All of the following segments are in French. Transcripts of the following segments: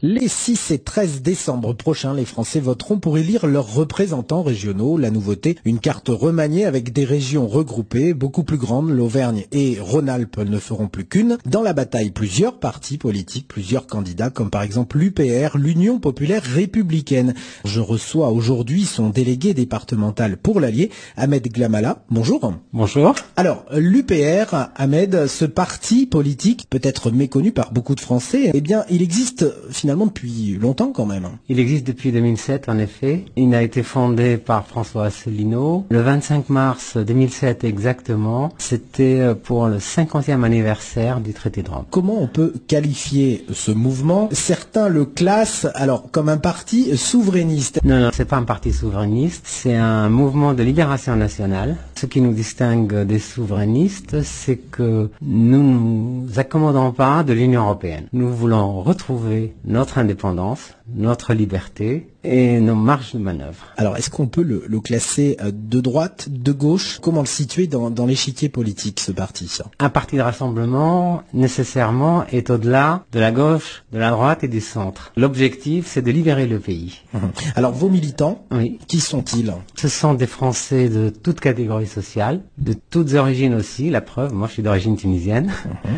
Les 6 et 13 décembre prochains, les Français voteront pour élire leurs représentants régionaux. La nouveauté, une carte remaniée avec des régions regroupées, beaucoup plus grandes. L'Auvergne et Rhône-Alpes ne feront plus qu'une. Dans la bataille, plusieurs partis politiques, plusieurs candidats, comme par exemple l'UPR, l'Union populaire républicaine. Je reçois aujourd'hui son délégué départemental pour l'Allier, Ahmed Glamala. Bonjour. Bonjour. Alors, l'UPR, Ahmed, ce parti politique, peut-être méconnu par beaucoup de Français, eh bien, il existe finalement depuis longtemps quand même. Il existe depuis 2007 en effet. Il a été fondé par François Asselineau le 25 mars 2007 exactement. C'était euh, pour le 50e anniversaire du traité de Rome. Comment on peut qualifier ce mouvement? Certains le classent alors comme un parti souverainiste. Non, non, c'est pas un parti souverainiste, c'est un mouvement de libération nationale. Ce qui nous distingue des souverainistes, c'est que nous ne nous accommodons pas de l'Union européenne. Nous voulons retrouver notre indépendance, notre liberté et nos marges de manœuvre. Alors, est-ce qu'on peut le, le, classer euh, de droite, de gauche? Comment le situer dans, dans l'échiquier politique, ce parti Un parti de rassemblement, nécessairement, est au-delà de la gauche, de la droite et du centre. L'objectif, c'est de libérer le pays. Mmh. Alors, vos militants, oui. qui sont-ils? Ce sont des Français de toutes catégories sociales, de toutes origines aussi, la preuve, moi je suis d'origine tunisienne. Mmh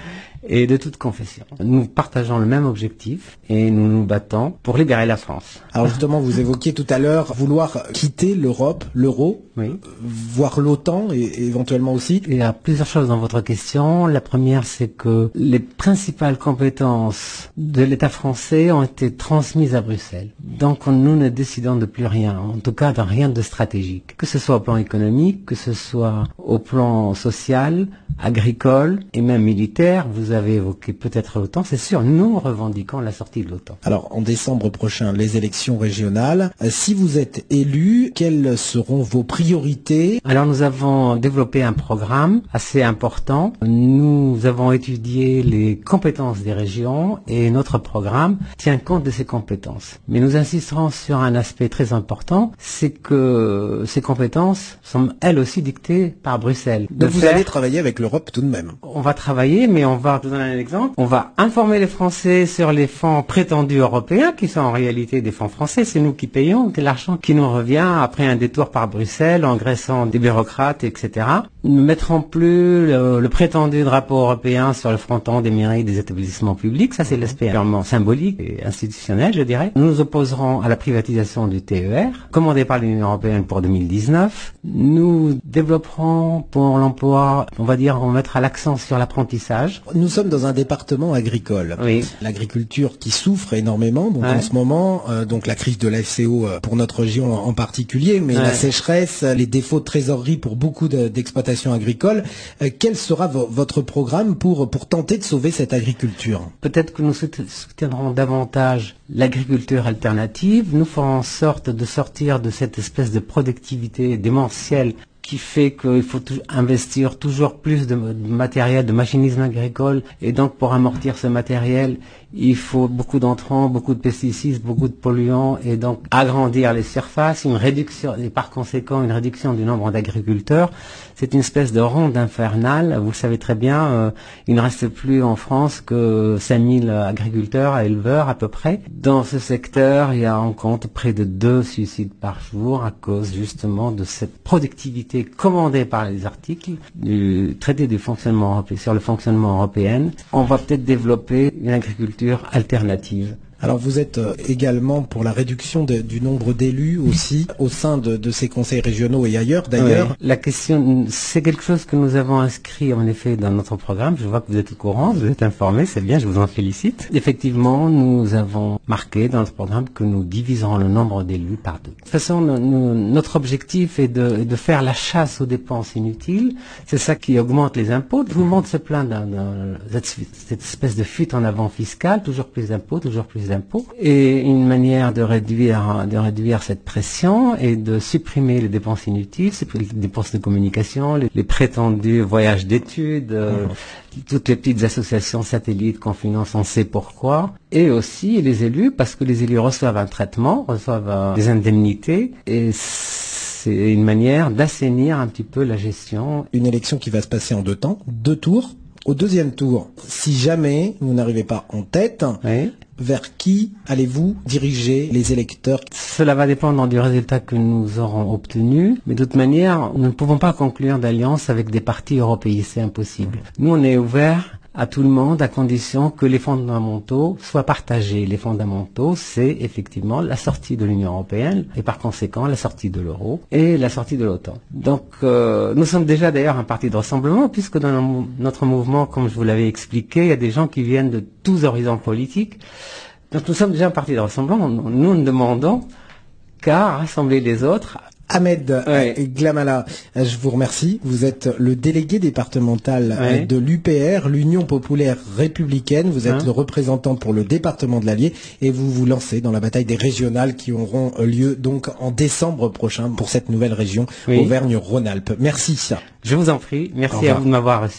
et de toute confession. Nous partageons le même objectif et nous nous battons pour libérer la France. Alors justement, vous évoquiez tout à l'heure vouloir quitter l'Europe, l'euro, oui. voire l'OTAN et éventuellement aussi. Il y a plusieurs choses dans votre question. La première, c'est que les principales compétences de l'État français ont été transmises à Bruxelles. Donc nous ne décidons de plus rien, en tout cas de rien de stratégique. Que ce soit au plan économique, que ce soit au plan social, agricole et même militaire. Vous avez évoqué peut-être l'OTAN, c'est sûr, nous revendiquons la sortie de l'OTAN. Alors, en décembre prochain, les élections régionales. Euh, si vous êtes élu, quelles seront vos priorités? Alors, nous avons développé un programme assez important. Nous avons étudié les compétences des régions et notre programme tient compte de ces compétences. Mais nous insisterons sur un aspect très important, c'est que ces compétences sont elles aussi dictées par Bruxelles. De vous faire... allez travailler avec l'Europe tout de même. On va travailler, mais on va, je vous on va informer les Français sur les fonds prétendus européens, qui sont en réalité des fonds français, c'est nous qui payons, c'est l'argent qui nous revient après un détour par Bruxelles, en graissant des bureaucrates, etc. Nous ne mettrons plus le, le, prétendu drapeau européen sur le fronton des mairies des établissements publics, ça c'est l'aspect purement symbolique et institutionnel, je dirais. Nous nous opposerons à la privatisation du TER, commandé par l'Union européenne pour 2019. Nous développerons pour l'emploi, on va dire, on va mettre l'accent sur l'apprentissage. Nous sommes dans un département agricole. Oui. L'agriculture qui souffre énormément. Donc Ouais. en ce moment, euh, donc la crise de la FCO euh, pour notre région en particulier, mais Ouais. la sécheresse, les défauts de trésorerie pour beaucoup de- agricoles. Euh, quel sera vo- votre programme pour pour tenter de sauver cette agriculture? Peut-être que nous sout- soutiendrons davantage l'agriculture alternative. Nous ferons en sorte de sortir de cette espèce de productivité démentielle qui fait qu'il faut investir toujours plus de matériel, de machinisme agricole, et donc pour amortir ce matériel, il faut beaucoup d'entrants, beaucoup de pesticides, beaucoup de polluants, et donc agrandir les surfaces, une réduction, et par conséquent une réduction du nombre d'agriculteurs. C'est une espèce de ronde infernale. Vous le savez très bien, euh, il ne reste plus en France que 5000 agriculteurs, éleveurs à peu près. Dans ce secteur, il y a en compte près de deux suicides par jour à cause justement de cette productivité commandée par les articles du traité du fonctionnement européen, sur le fonctionnement européen. On va peut-être développer une agriculture alternative. Alors vous êtes euh, également pour la réduction de- du nombre d'élus aussi au sein de, de ces conseils régionaux et ailleurs d'ailleurs. La question, c'est quelque chose que nous avons inscrit en effet dans notre programme. Je vois que vous êtes au courant, vous êtes informé, c'est bien, je vous en félicite. Effectivement, nous avons marqué dans notre programme que nous diviserons le nombre d'élus par deux. De toute façon, notre objectif est de, de faire la chasse aux dépenses inutiles. C'est ça qui augmente les impôts. Tout le monde se plaint cette, cette espèce de fuite en avant fiscale, toujours plus d'impôts, toujours plus Et une manière de réduire, de réduire cette pression et de supprimer les dépenses inutiles, les dépenses de communication, les, les prétendus voyages d'études, euh, toutes les petites associations satellites qu'on finance, on sait pourquoi. Et aussi les élus, parce que les élus reçoivent un traitement, reçoivent euh, des indemnités, et c'est une manière d'assainir un petit peu la gestion. Une élection qui va se passer en deux temps, deux tours. Au deuxième tour, si jamais vous n'arrivez pas en tête, Oui. Vers qui allez-vous diriger les électeurs? Cela va dépendre du résultat que nous aurons obtenu, mais de toute manière, nous ne pouvons pas conclure d'alliance avec des partis européens, c'est impossible. Nous, on est ouvert à tout le monde à condition que les fondamentaux soient partagés. Les fondamentaux, c'est effectivement la sortie de l'Union européenne et par conséquent la sortie de l'euro et la sortie de l'OTAN. Donc euh, nous sommes déjà d'ailleurs un parti de rassemblement puisque dans notre mouvement, comme je vous l'avais expliqué, il y a des gens qui viennent de tous horizons politiques. Donc nous sommes déjà un parti de rassemblement. Nous ne demandons qu'à rassembler les autres Ahmed ouais. Glamala, je vous remercie. Vous êtes le délégué départemental ouais. de l'UPR, l'Union populaire républicaine. Vous êtes hein le représentant pour le département de l'Allier et vous vous lancez dans la bataille des régionales qui auront lieu donc en décembre prochain pour cette nouvelle région oui. Auvergne-Rhône-Alpes. Merci. Je vous en prie. Merci à vous de m'avoir reçu.